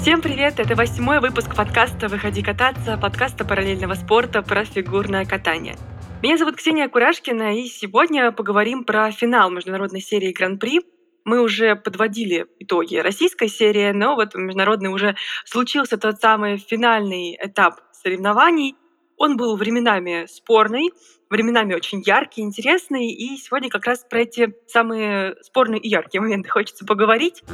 Всем привет! Это восьмой выпуск подкаста «Выходи кататься», подкаста параллельного спорта про фигурное катание. Меня зовут Ксения Курашкина, и сегодня поговорим про финал международной серии Гран-при. Мы уже подводили итоги российской серии, но вот международный уже случился тот самый финальный этап соревнований. Он был временами спорный, временами очень яркий, интересный, и сегодня как раз про эти самые спорные и яркие моменты хочется поговорить.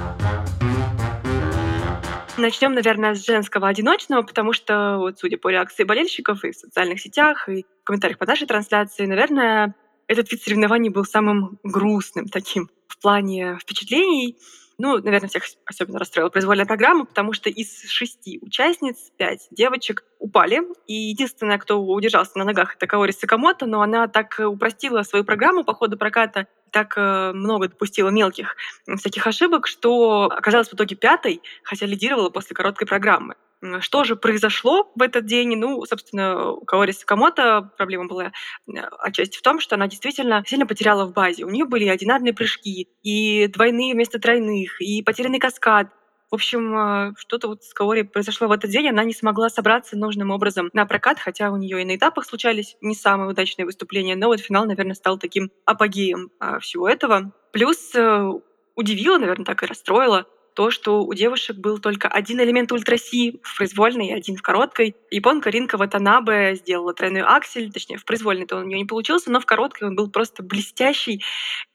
Начнем, наверное, с женского одиночного, потому что, вот, судя по реакции болельщиков и в социальных сетях, и в комментариях под нашей трансляции, наверное, этот вид соревнований был самым грустным таким в плане впечатлений. Ну, наверное, всех особенно расстроила произвольная программа, потому что из шести участниц пять девочек упали. И единственная, кто удержался на ногах, это Каори Сакамото, но она так упростила свою программу по ходу проката, так э, много допустила мелких всяких ошибок, что оказалась в итоге пятой, хотя лидировала после короткой программы. Что же произошло в этот день? Ну, собственно, у Каори Сакамото проблема была э, отчасти в том, что она действительно сильно потеряла в базе. У нее были одинарные прыжки, и двойные вместо тройных, и потерянный каскад. В общем, э, что-то вот с Каори произошло в этот день. Она не смогла собраться нужным образом на прокат, хотя у нее и на этапах случались не самые удачные выступления. Но вот финал, наверное, стал таким апогеем а, всего этого. Плюс э, удивило, наверное, так и расстроило то, что у девушек был только один элемент ультраси в произвольной и один в короткой. Японка Ринка Ватанабе сделала тройной аксель, точнее, в произвольной-то он у нее не получился, но в короткой он был просто блестящий.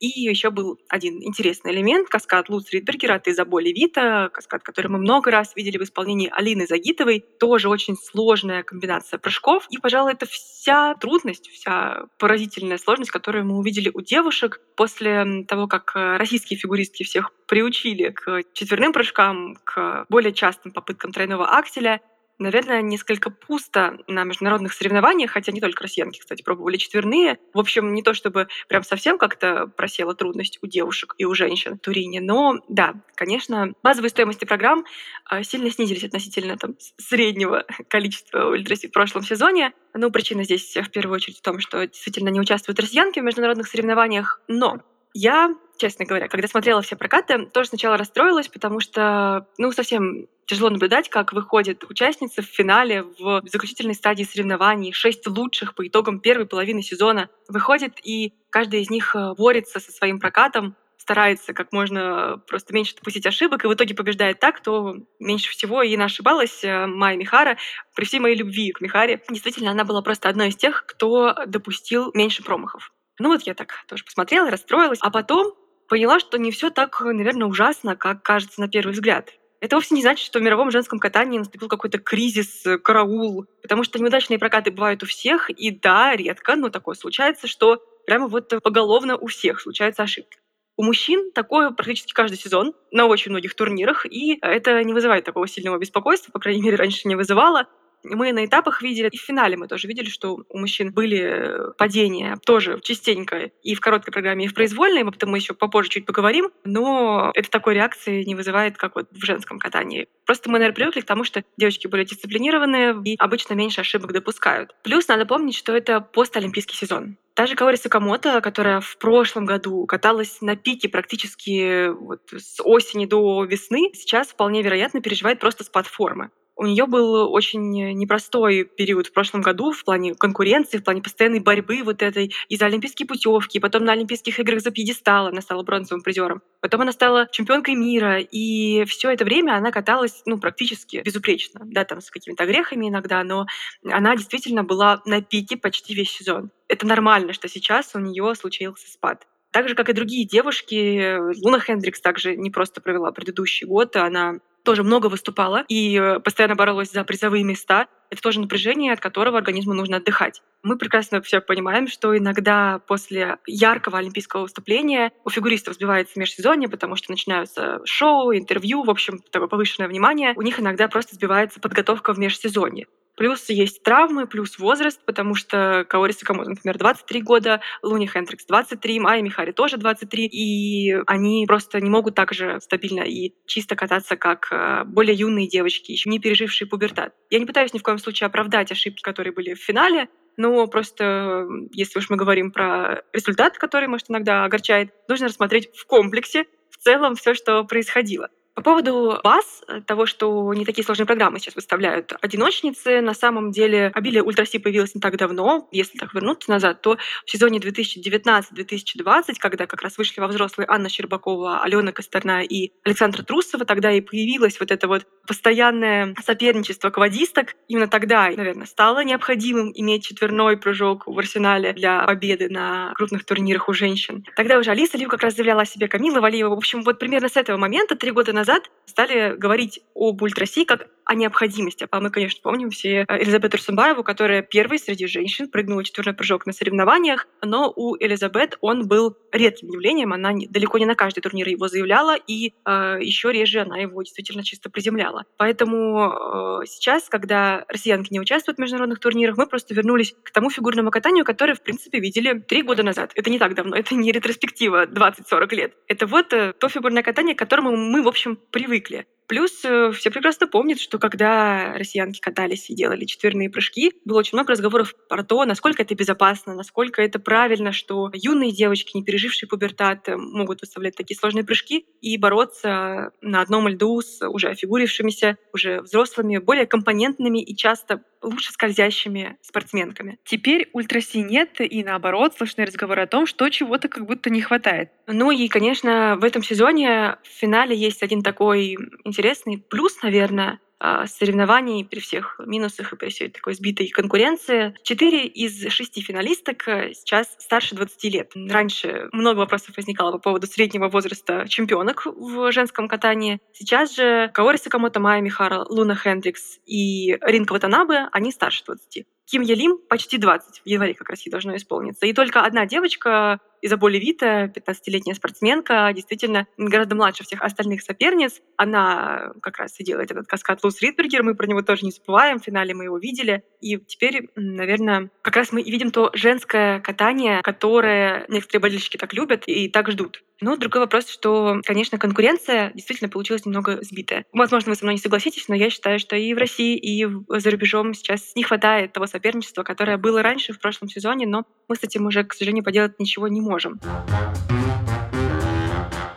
И еще был один интересный элемент — каскад Луц Ридбергера от Изаболи Вита, каскад, который мы много раз видели в исполнении Алины Загитовой. Тоже очень сложная комбинация прыжков. И, пожалуй, это вся трудность, вся поразительная сложность, которую мы увидели у девушек после того, как э, российские фигуристки всех приучили к четверным прыжкам, к более частым попыткам тройного акселя. Наверное, несколько пусто на международных соревнованиях, хотя не только россиянки, кстати, пробовали четверные. В общем, не то чтобы прям совсем как-то просела трудность у девушек и у женщин в Турине, но да, конечно, базовые стоимости программ а, сильно снизились относительно там, среднего количества ультраси в прошлом сезоне. Ну, причина здесь в первую очередь в том, что действительно не участвуют россиянки в международных соревнованиях, но я, честно говоря, когда смотрела все прокаты, тоже сначала расстроилась, потому что, ну, совсем тяжело наблюдать, как выходит участница в финале в заключительной стадии соревнований. Шесть лучших по итогам первой половины сезона выходит, и каждая из них э, борется со своим прокатом, старается как можно просто меньше допустить ошибок, и в итоге побеждает так, кто меньше всего и ошибалась, э, Майя Михара. При всей моей любви к Михаре, действительно, она была просто одной из тех, кто допустил меньше промахов. Ну вот я так тоже посмотрела, расстроилась, а потом поняла, что не все так, наверное, ужасно, как кажется на первый взгляд. Это вовсе не значит, что в мировом женском катании наступил какой-то кризис, э, караул, потому что неудачные прокаты бывают у всех, и да, редко, но такое случается, что прямо вот поголовно у всех случаются ошибки. У мужчин такое практически каждый сезон на очень многих турнирах, и это не вызывает такого сильного беспокойства, по крайней мере, раньше не вызывало. Мы на этапах видели, и в финале мы тоже видели, что у мужчин были э, падения тоже частенько и в короткой программе, и в произвольной, об этом мы еще попозже чуть поговорим, но это такой реакции не вызывает, как вот в женском катании. Просто мы, наверное, привыкли к тому, что девочки более дисциплинированные и обычно меньше ошибок допускают. Плюс надо помнить, что это постолимпийский сезон. Та же Каори Сакамото, которая в прошлом году каталась на пике практически вот с осени до весны, сейчас вполне вероятно переживает просто спад формы. У нее был очень непростой период в прошлом году в плане конкуренции, в плане постоянной борьбы вот этой и за олимпийские путевки, потом на Олимпийских играх за пьедестал она стала бронзовым призером, потом она стала чемпионкой мира, и все это время она каталась ну, практически безупречно, да, там с какими-то грехами иногда, но она действительно была на пике почти весь сезон. Это нормально, что сейчас у нее случился спад. Так же, как и другие девушки, Луна Хендрикс также не просто провела предыдущий год, она тоже много выступала и э, постоянно боролась за призовые места. Это тоже напряжение, от которого организму нужно отдыхать. Мы прекрасно все понимаем, что иногда после яркого олимпийского выступления у фигуристов сбивается межсезонье, потому что начинаются шоу, интервью, в общем, такое повышенное внимание. У них иногда просто сбивается подготовка в межсезонье. Плюс есть травмы, плюс возраст, потому что Каори Сакамото, например, 23 года, Луни Хендрикс 23, Майя Михари тоже 23, и они просто не могут так же стабильно и чисто кататься, как э, более юные девочки, еще не пережившие пубертат. Я не пытаюсь ни в коем случае оправдать ошибки, которые были в финале, но просто, если уж мы говорим про результат, который, может, иногда огорчает, нужно рассмотреть в комплексе в целом все, что происходило. По поводу баз, э, того, что не такие сложные программы сейчас выставляют одиночницы, на самом деле обилие ультраси появилось не так давно. Если так вернуться назад, то в сезоне 2019-2020, когда как раз вышли во взрослые Анна Щербакова, Алена Косторна и Александра Трусова, тогда и появилось вот это вот постоянное соперничество квадисток. Именно тогда, наверное, стало необходимым иметь четверной прыжок в арсенале для победы на крупных турнирах у женщин. Тогда уже Алиса Лив как раз заявляла о себе Камила Валиева. В общем, вот примерно с этого момента, три года назад, назад стали говорить об ультраси как о необходимости. А мы, конечно, помним все э, Элизабет Урсумбаеву, которая первой среди женщин прыгнула четверной прыжок на соревнованиях, но у Элизабет он был редким явлением, она далеко не на каждый турнир его заявляла, и э, еще реже она его действительно чисто приземляла. Поэтому э, сейчас, когда россиянки не участвуют в международных турнирах, мы просто вернулись к тому фигурному катанию, которое, в принципе, видели три года назад. Это не так давно, это не ретроспектива 20-40 лет. Это вот э, то фигурное катание, к которому мы, в общем, привыкли мотоцикле. Плюс э, все прекрасно помнят, что когда россиянки катались и делали четверные прыжки, было очень много разговоров про то, насколько это безопасно, насколько это правильно, что юные девочки, не пережившие пубертат, э, могут выставлять такие сложные прыжки и бороться на одном льду с уже офигурившимися, уже взрослыми, более компонентными и часто лучше скользящими спортсменками. Теперь ультраси нет, и наоборот, слышны разговоры о том, что чего-то как будто не хватает. Ну и, конечно, в этом сезоне в финале есть один такой интересный плюс, наверное, а, соревнований при всех минусах и при всей такой сбитой конкуренции. Четыре из шести финалисток э, сейчас старше 20 лет. Раньше много вопросов возникало по поводу среднего возраста чемпионок в женском катании. Сейчас же Каори Сакамото, Майя Михара, Луна Хендрикс и Ринка Ватанабе, они старше 20. Ким Ялим почти 20, в январе как раз ей должно исполниться. И только одна девочка Изаболи Вита, 15-летняя спортсменка, действительно гораздо младше всех остальных соперниц. Она как раз и делает этот каскад Лус Ридбергер, мы про него тоже не забываем, в финале мы его видели. И теперь, наверное, как раз мы и видим то женское катание, которое некоторые болельщики так любят и так ждут. Но другой вопрос, что, конечно, конкуренция действительно получилась немного сбитая. Возможно, вы со мной не согласитесь, но я считаю, что и в России, и за рубежом сейчас не хватает того соперничества, которое было раньше в прошлом сезоне, но мы с этим уже, к сожалению, поделать ничего не можем.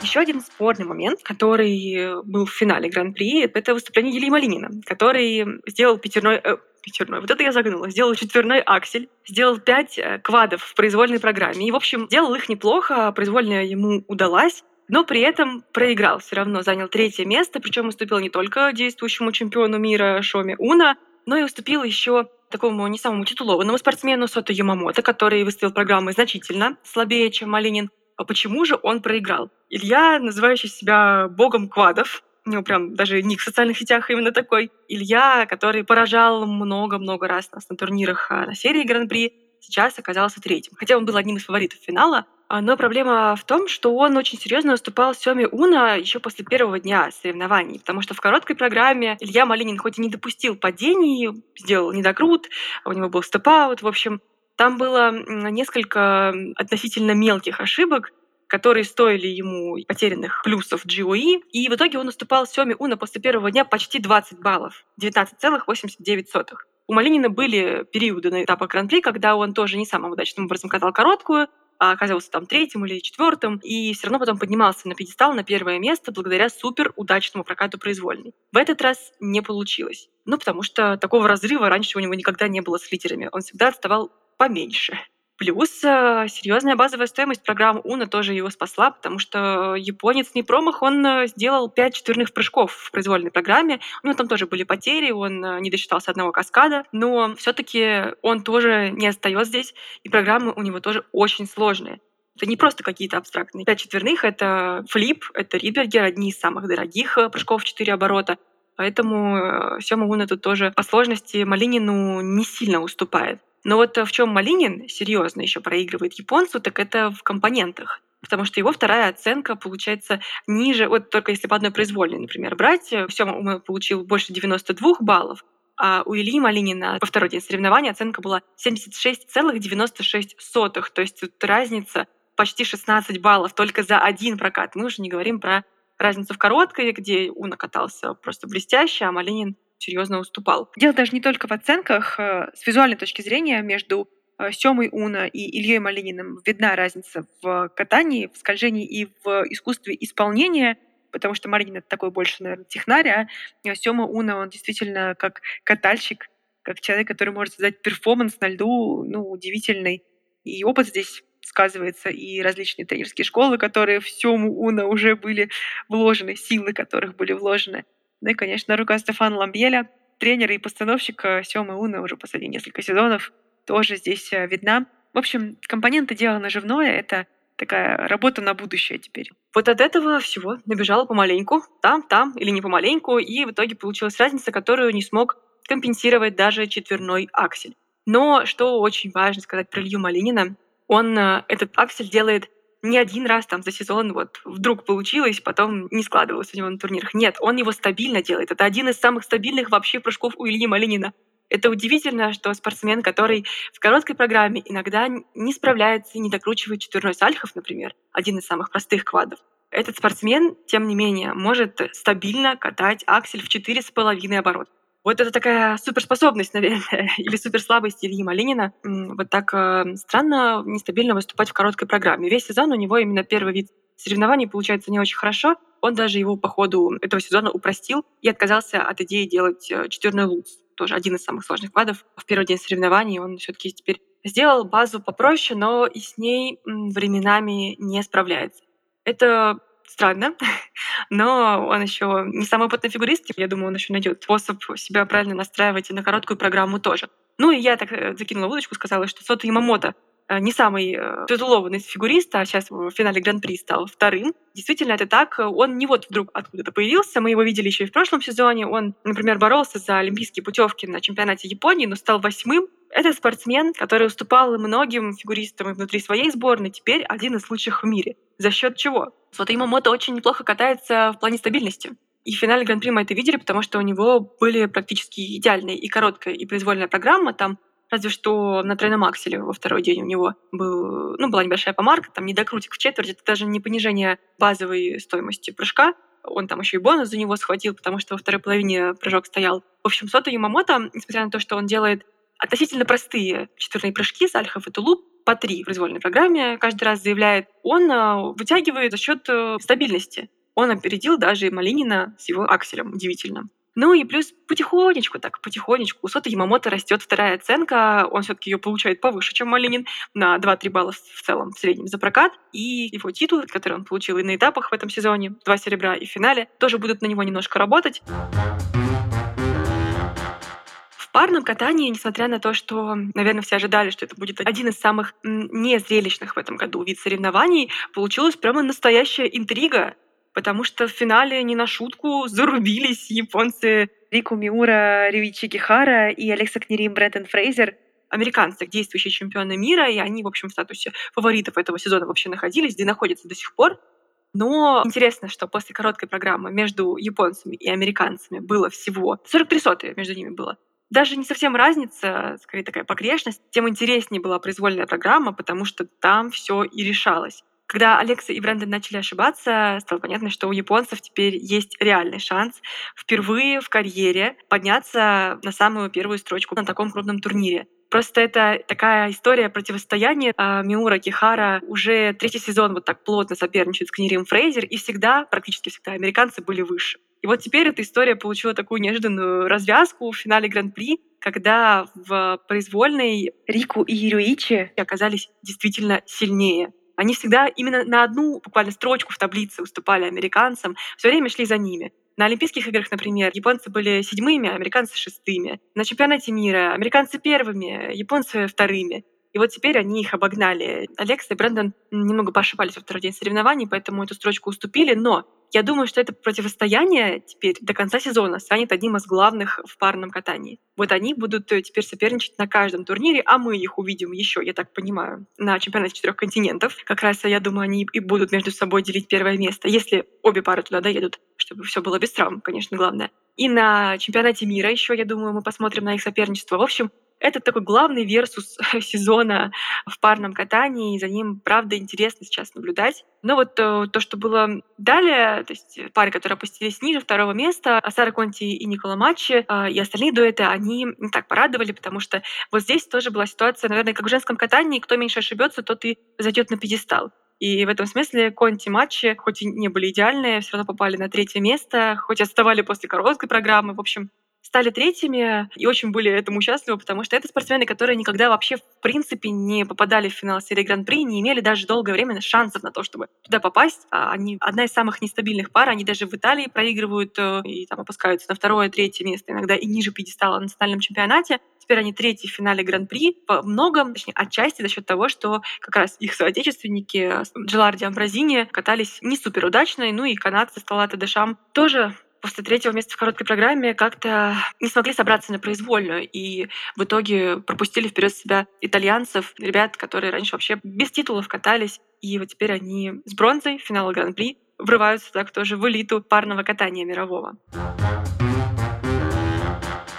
Еще один спорный момент, который был в финале Гран-при, это выступление Ильи Малинина, который сделал пятерной, э, пятерной, вот это я загнула, сделал четверной аксель, сделал пять э, квадов в произвольной программе. И, в общем, делал их неплохо, произвольная ему удалась, но при этом проиграл, все равно занял третье место, причем уступил не только действующему чемпиону мира Шоме Уна, но и уступил еще такому не самому титулованному спортсмену Сото Ямамото, который выставил программы значительно слабее, чем Малинин. А почему же он проиграл? Илья, называющий себя богом квадов, у него прям даже ник в социальных сетях именно такой. Илья, который поражал много-много раз нас на турнирах а, на серии Гран-при, сейчас оказался третьим. Хотя он был одним из фаворитов финала, а, но проблема в том, что он очень серьезно уступал Сёме Уна еще после первого дня соревнований, потому что в короткой программе Илья Малинин хоть и не допустил падений, сделал недокрут, у него был степ-аут, в общем, там было несколько относительно мелких ошибок, которые стоили ему потерянных плюсов GOE, и в итоге он уступал Сёме Уна после первого дня почти 20 баллов, 19,89. У Малинина были периоды на этапах Гран-при, когда он тоже не самым удачным образом катал короткую, оказывался там третьим или четвертым, и все равно потом поднимался на пьедестал на первое место благодаря супер удачному прокату произвольной. В этот раз не получилось. Ну, потому что такого разрыва раньше у него никогда не было с лидерами. Он всегда отставал поменьше. Плюс э, серьезная базовая стоимость программы Уна тоже его спасла, потому что японец не промах, он э, сделал 5 четверных прыжков в произвольной программе. Ну, там тоже были потери, он э, не досчитался одного каскада, но все-таки он тоже не отстает здесь, и программы у него тоже очень сложные. Это не просто какие-то абстрактные. Пять четверных — это флип, это ридбергер, одни из самых дорогих прыжков в четыре оборота. Поэтому Сёма Уна тут тоже по сложности Малинину не сильно уступает. Но вот э, в чем Малинин серьезно еще проигрывает японцу, так это в компонентах потому что его вторая оценка получается ниже, вот только если по одной произвольной, например, брать, э, все он получил больше 92 баллов, а у Ильи Малинина во второй день соревнования оценка была 76,96, то есть тут разница почти 16 баллов только за один прокат. Мы уже не говорим про разницу в короткой, где Уна катался просто блестяще, а Малинин серьезно уступал. Дело даже не только в оценках. Э, с визуальной точки зрения между э, Семой Уна и Ильей Малининым видна разница в катании, в скольжении и в искусстве исполнения, потому что Марин это такой больше, наверное, технарь, а Сёма Уна, он действительно как катальщик, как человек, который может создать перформанс на льду, ну, удивительный. И опыт здесь сказывается, и различные тренерские школы, которые в Сёму Уна уже были вложены, силы которых были вложены. Ну и, конечно, рука Стефана Ламбьеля, тренер и постановщик э, Сёмы Уна уже последние несколько сезонов, тоже здесь э, видна. В общем, компоненты дела наживное — это такая работа на будущее теперь. Вот от этого всего набежала помаленьку, там, там или не помаленьку, и в итоге получилась разница, которую не смог компенсировать даже четверной аксель. Но что очень важно сказать про Илью Малинина, он э, этот аксель делает не один раз там за сезон вот вдруг получилось, потом не складывалось у него на турнирах. Нет, он его стабильно делает. Это один из самых стабильных вообще прыжков у Ильи Малинина. Это удивительно, что спортсмен, который в короткой программе иногда не справляется и не докручивает четверной сальхов, например, один из самых простых квадов, этот спортсмен, тем не менее, может стабильно катать аксель в четыре с половиной оборот. Вот это такая суперспособность, наверное, или суперслабость Ильи Малинина. Вот так э, странно, нестабильно выступать в короткой программе. Весь сезон у него именно первый вид соревнований получается не очень хорошо. Он даже его по ходу этого сезона упростил и отказался от идеи делать э, четверной луц тоже один из самых сложных квадов. В первый день соревнований он все таки теперь сделал базу попроще, но и с ней временами не справляется. Это странно, но он еще не самый опытный фигурист. Я думаю, он еще найдет способ себя правильно настраивать и на короткую программу тоже. Ну и я так э, закинула удочку, сказала, что Сота Ямамото не самый э, титулованный фигурист, а сейчас в финале Гран-при стал вторым. Действительно, это так. Он не вот вдруг откуда-то появился. Мы его видели еще и в прошлом сезоне. Он, например, боролся за олимпийские путевки на чемпионате Японии, но стал восьмым. Это спортсмен, который уступал многим фигуристам внутри своей сборной, теперь один из лучших в мире. За счет чего? Сото Имамото очень неплохо катается в плане стабильности. И в финале Гран-при мы это видели, потому что у него были практически идеальная и короткая, и произвольная программа. Там Разве что на тройном акселе во второй день у него был, ну, была небольшая помарка, там недокрутик в четверть, это даже не понижение базовой стоимости прыжка, он там еще и бонус за него схватил, потому что во второй половине прыжок стоял. В общем, Сото Ямамото, несмотря на то, что он делает относительно простые четверные прыжки с альхов и тулуп, по три в произвольной программе каждый раз заявляет, он а, вытягивает за счет э, стабильности. Он опередил даже Малинина с его акселем, удивительно. Ну и плюс потихонечку, так потихонечку у Сота Ямамото растет вторая оценка, он все-таки ее получает повыше, чем Малинин, на 2-3 балла в целом в среднем за прокат. И его титул, который он получил и на этапах в этом сезоне, два серебра и в финале, тоже будут на него немножко работать. В парном катании, несмотря на то, что, наверное, все ожидали, что это будет один из самых незрелищных в этом году вид соревнований, получилась прямо настоящая интрига потому что в финале не на шутку зарубились японцы Рику Миура, Рюичи Кихара и Алекса Книрим Брэттон Фрейзер. Американцы, действующие чемпионы мира, и они, в общем, в статусе фаворитов этого сезона вообще находились, где находятся до сих пор. Но интересно, что после короткой программы между японцами и американцами было всего 43 сотые между ними было. Даже не совсем разница, скорее такая погрешность, тем интереснее была произвольная программа, потому что там все и решалось. Когда Алекса и Брэндон начали ошибаться, стало понятно, что у японцев теперь есть реальный шанс впервые в карьере подняться на самую первую строчку на таком крупном турнире. Просто это такая история противостояния. А, Миура Кихара уже третий сезон вот так плотно соперничает с Книрим Фрейзер, и всегда, практически всегда, американцы были выше. И вот теперь эта история получила такую неожиданную развязку в финале Гран-при, когда в произвольной Рику и Юруичи оказались действительно сильнее. Они всегда именно на одну буквально строчку в таблице уступали американцам, все время шли за ними. На Олимпийских играх, например, японцы были седьмыми, а американцы шестыми. На чемпионате мира американцы первыми, японцы вторыми. И вот теперь они их обогнали. Алекс и Брэндон немного поошибались во второй день соревнований, поэтому эту строчку уступили. Но я думаю, что это противостояние теперь до конца сезона станет одним из главных в парном катании. Вот они будут э, теперь соперничать на каждом турнире, а мы их увидим еще, я так понимаю, на чемпионате четырех континентов. Как раз, я думаю, они и будут между собой делить первое место, если обе пары туда доедут, чтобы все было без травм, конечно, главное. И на чемпионате мира еще, я думаю, мы посмотрим на их соперничество. В общем, это такой главный версус сезона в парном катании, и за ним, правда, интересно сейчас наблюдать. Но вот то, э, то что было далее, то есть пары, которые опустились ниже второго места, Асара Конти и Никола Матчи, э, и остальные дуэты, они не так порадовали, потому что вот здесь тоже была ситуация, наверное, как в женском катании, кто меньше ошибется, тот и зайдет на пьедестал. И в этом смысле конти матчи, хоть и не были идеальные, все равно попали на третье место, хоть отставали после короткой программы. В общем, стали третьими и очень были этому счастливы, потому что это спортсмены, которые никогда вообще в принципе не попадали в финал серии Гран-при, не имели даже долгое время шансов на то, чтобы туда попасть. А они одна из самых нестабильных пар, они даже в Италии проигрывают э, и там опускаются на второе, третье место, иногда и ниже пьедестала на национальном чемпионате. Теперь они третьи в финале Гран-при. По многом, точнее, отчасти за счет того, что как раз их соотечественники Джеларди Амбразини катались не супер удачно, ну и канадцы Сталата Дешам тоже после третьего места в короткой программе как-то не смогли собраться на произвольную и в итоге пропустили вперед себя итальянцев, ребят, которые раньше вообще без титулов катались, и вот теперь они с бронзой финала Гран-при врываются так тоже в элиту парного катания мирового.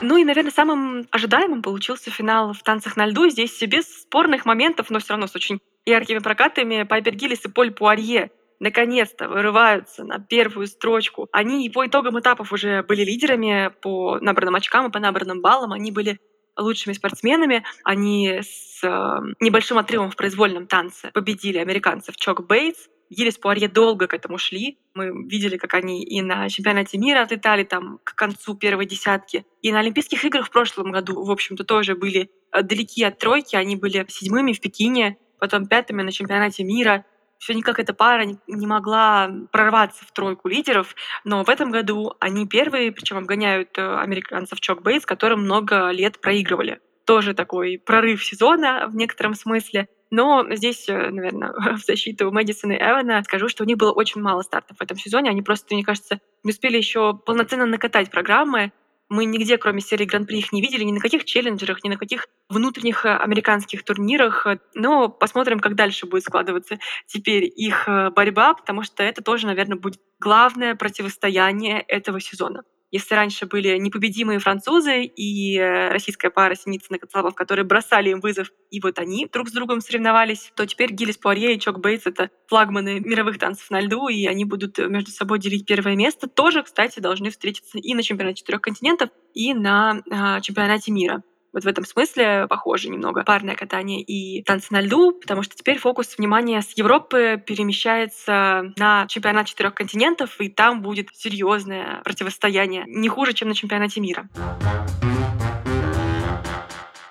Ну и, наверное, самым ожидаемым получился финал в танцах на льду. Здесь без спорных моментов, но все равно с очень яркими прокатами Пайпер Гиллис и Поль Пуарье наконец-то вырываются на первую строчку. Они по итогам этапов уже были лидерами по набранным очкам и по набранным баллам. Они были лучшими спортсменами. Они с э, небольшим отрывом в произвольном танце победили американцев Чок Бейтс. Гиллис Пуарье долго к этому шли. Мы видели, как они и на чемпионате мира отлетали там к концу первой десятки. И на Олимпийских играх в прошлом году, в общем-то, тоже были э, далеки от тройки. Они были седьмыми в Пекине, потом пятыми на чемпионате мира все никак эта пара не могла прорваться в тройку лидеров, но в этом году они первые, причем обгоняют э, американцев Чок Бейтс, которым много лет проигрывали. Тоже такой прорыв сезона в некотором смысле. Но здесь, э, наверное, в защиту Мэдисона и Эвана скажу, что у них было очень мало стартов в этом сезоне. Они просто, мне кажется, не успели еще полноценно накатать программы. Мы нигде, кроме серии Гран-при, их не видели, ни на каких челленджерах, ни на каких внутренних э, американских турнирах. Но посмотрим, как дальше будет складываться теперь их э, борьба, потому что это тоже, наверное, будет главное противостояние этого сезона. Если раньше были непобедимые французы и э, российская пара Синицына Коцалов, которые бросали им вызов, и вот они друг с другом соревновались, то теперь Гиллис Пуарье и Чок Бейтс — это флагманы мировых танцев на льду, и они будут между собой делить первое место. Тоже, кстати, должны встретиться и на чемпионате четырех континентов, и на э, чемпионате мира. Вот в этом смысле похоже немного парное катание и танцы на льду, потому что теперь фокус внимания с Европы перемещается на чемпионат четырех континентов, и там будет серьезное противостояние, не хуже, чем на чемпионате мира.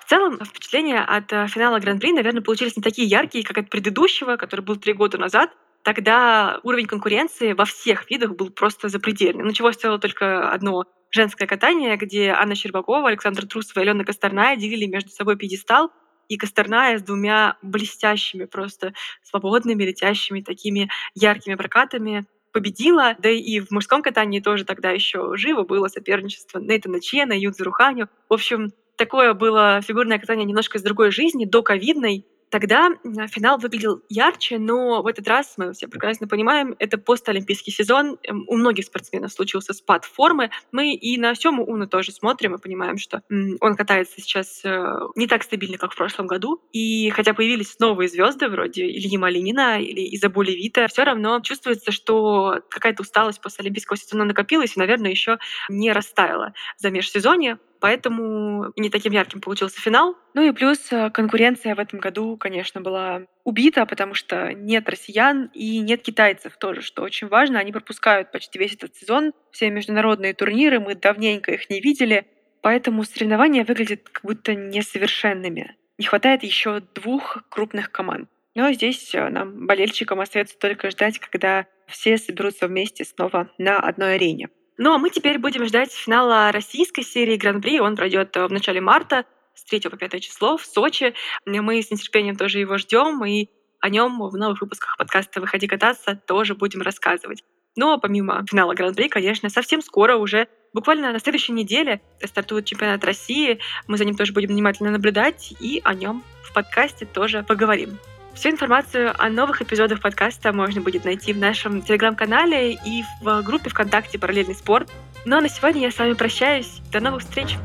В целом, впечатления от э, финала Гран-при, наверное, получились не такие яркие, как от предыдущего, который был три года назад. Тогда уровень конкуренции во всех видах был просто запредельный. Ну, чего стоило только одно женское катание, где Анна Щербакова, Александр Трусова и Алена Косторная делили между собой пьедестал, и Косторная с двумя блестящими, просто свободными, летящими, такими яркими прокатами победила. Да и в мужском катании тоже тогда еще живо было соперничество Нейтана Чена, Юдзу Руханю. В общем, такое было фигурное катание немножко из другой жизни, до ковидной, Тогда финал выглядел ярче, но в этот раз, мы все прекрасно понимаем, это постолимпийский сезон. Эм, у многих спортсменов случился спад формы. Мы и на Сему Уну тоже смотрим и понимаем, что он катается сейчас э, не так стабильно, как в прошлом году. И хотя появились новые звезды вроде Ильи Малинина или Изабули Вита, все равно чувствуется, что какая-то усталость после олимпийского сезона накопилась и, наверное, еще не растаяла за межсезонье поэтому не таким ярким получился финал. Ну и плюс э, конкуренция в этом году, конечно, была убита, потому что нет россиян и нет китайцев тоже, что очень важно. Они пропускают почти весь этот сезон, все международные турниры, мы давненько их не видели, поэтому соревнования выглядят как будто несовершенными. Не хватает еще двух крупных команд. Но здесь э, нам, болельщикам, остается только ждать, когда все соберутся вместе снова на одной арене. Ну а мы теперь будем ждать финала российской серии Гран-при. Он пройдет э, в начале марта с 3 по 5 число в Сочи. Мы с нетерпением тоже его ждем, и о нем в новых выпусках подкаста «Выходи кататься» тоже будем рассказывать. Но помимо финала Гран-при, конечно, совсем скоро уже, буквально на следующей неделе, стартует чемпионат России. Мы за ним тоже будем внимательно наблюдать и о нем в подкасте тоже поговорим. Всю информацию о новых эпизодах подкаста можно будет найти в нашем телеграм-канале и в группе ВКонтакте «Параллельный спорт». Ну а на сегодня я с вами прощаюсь. До новых встреч!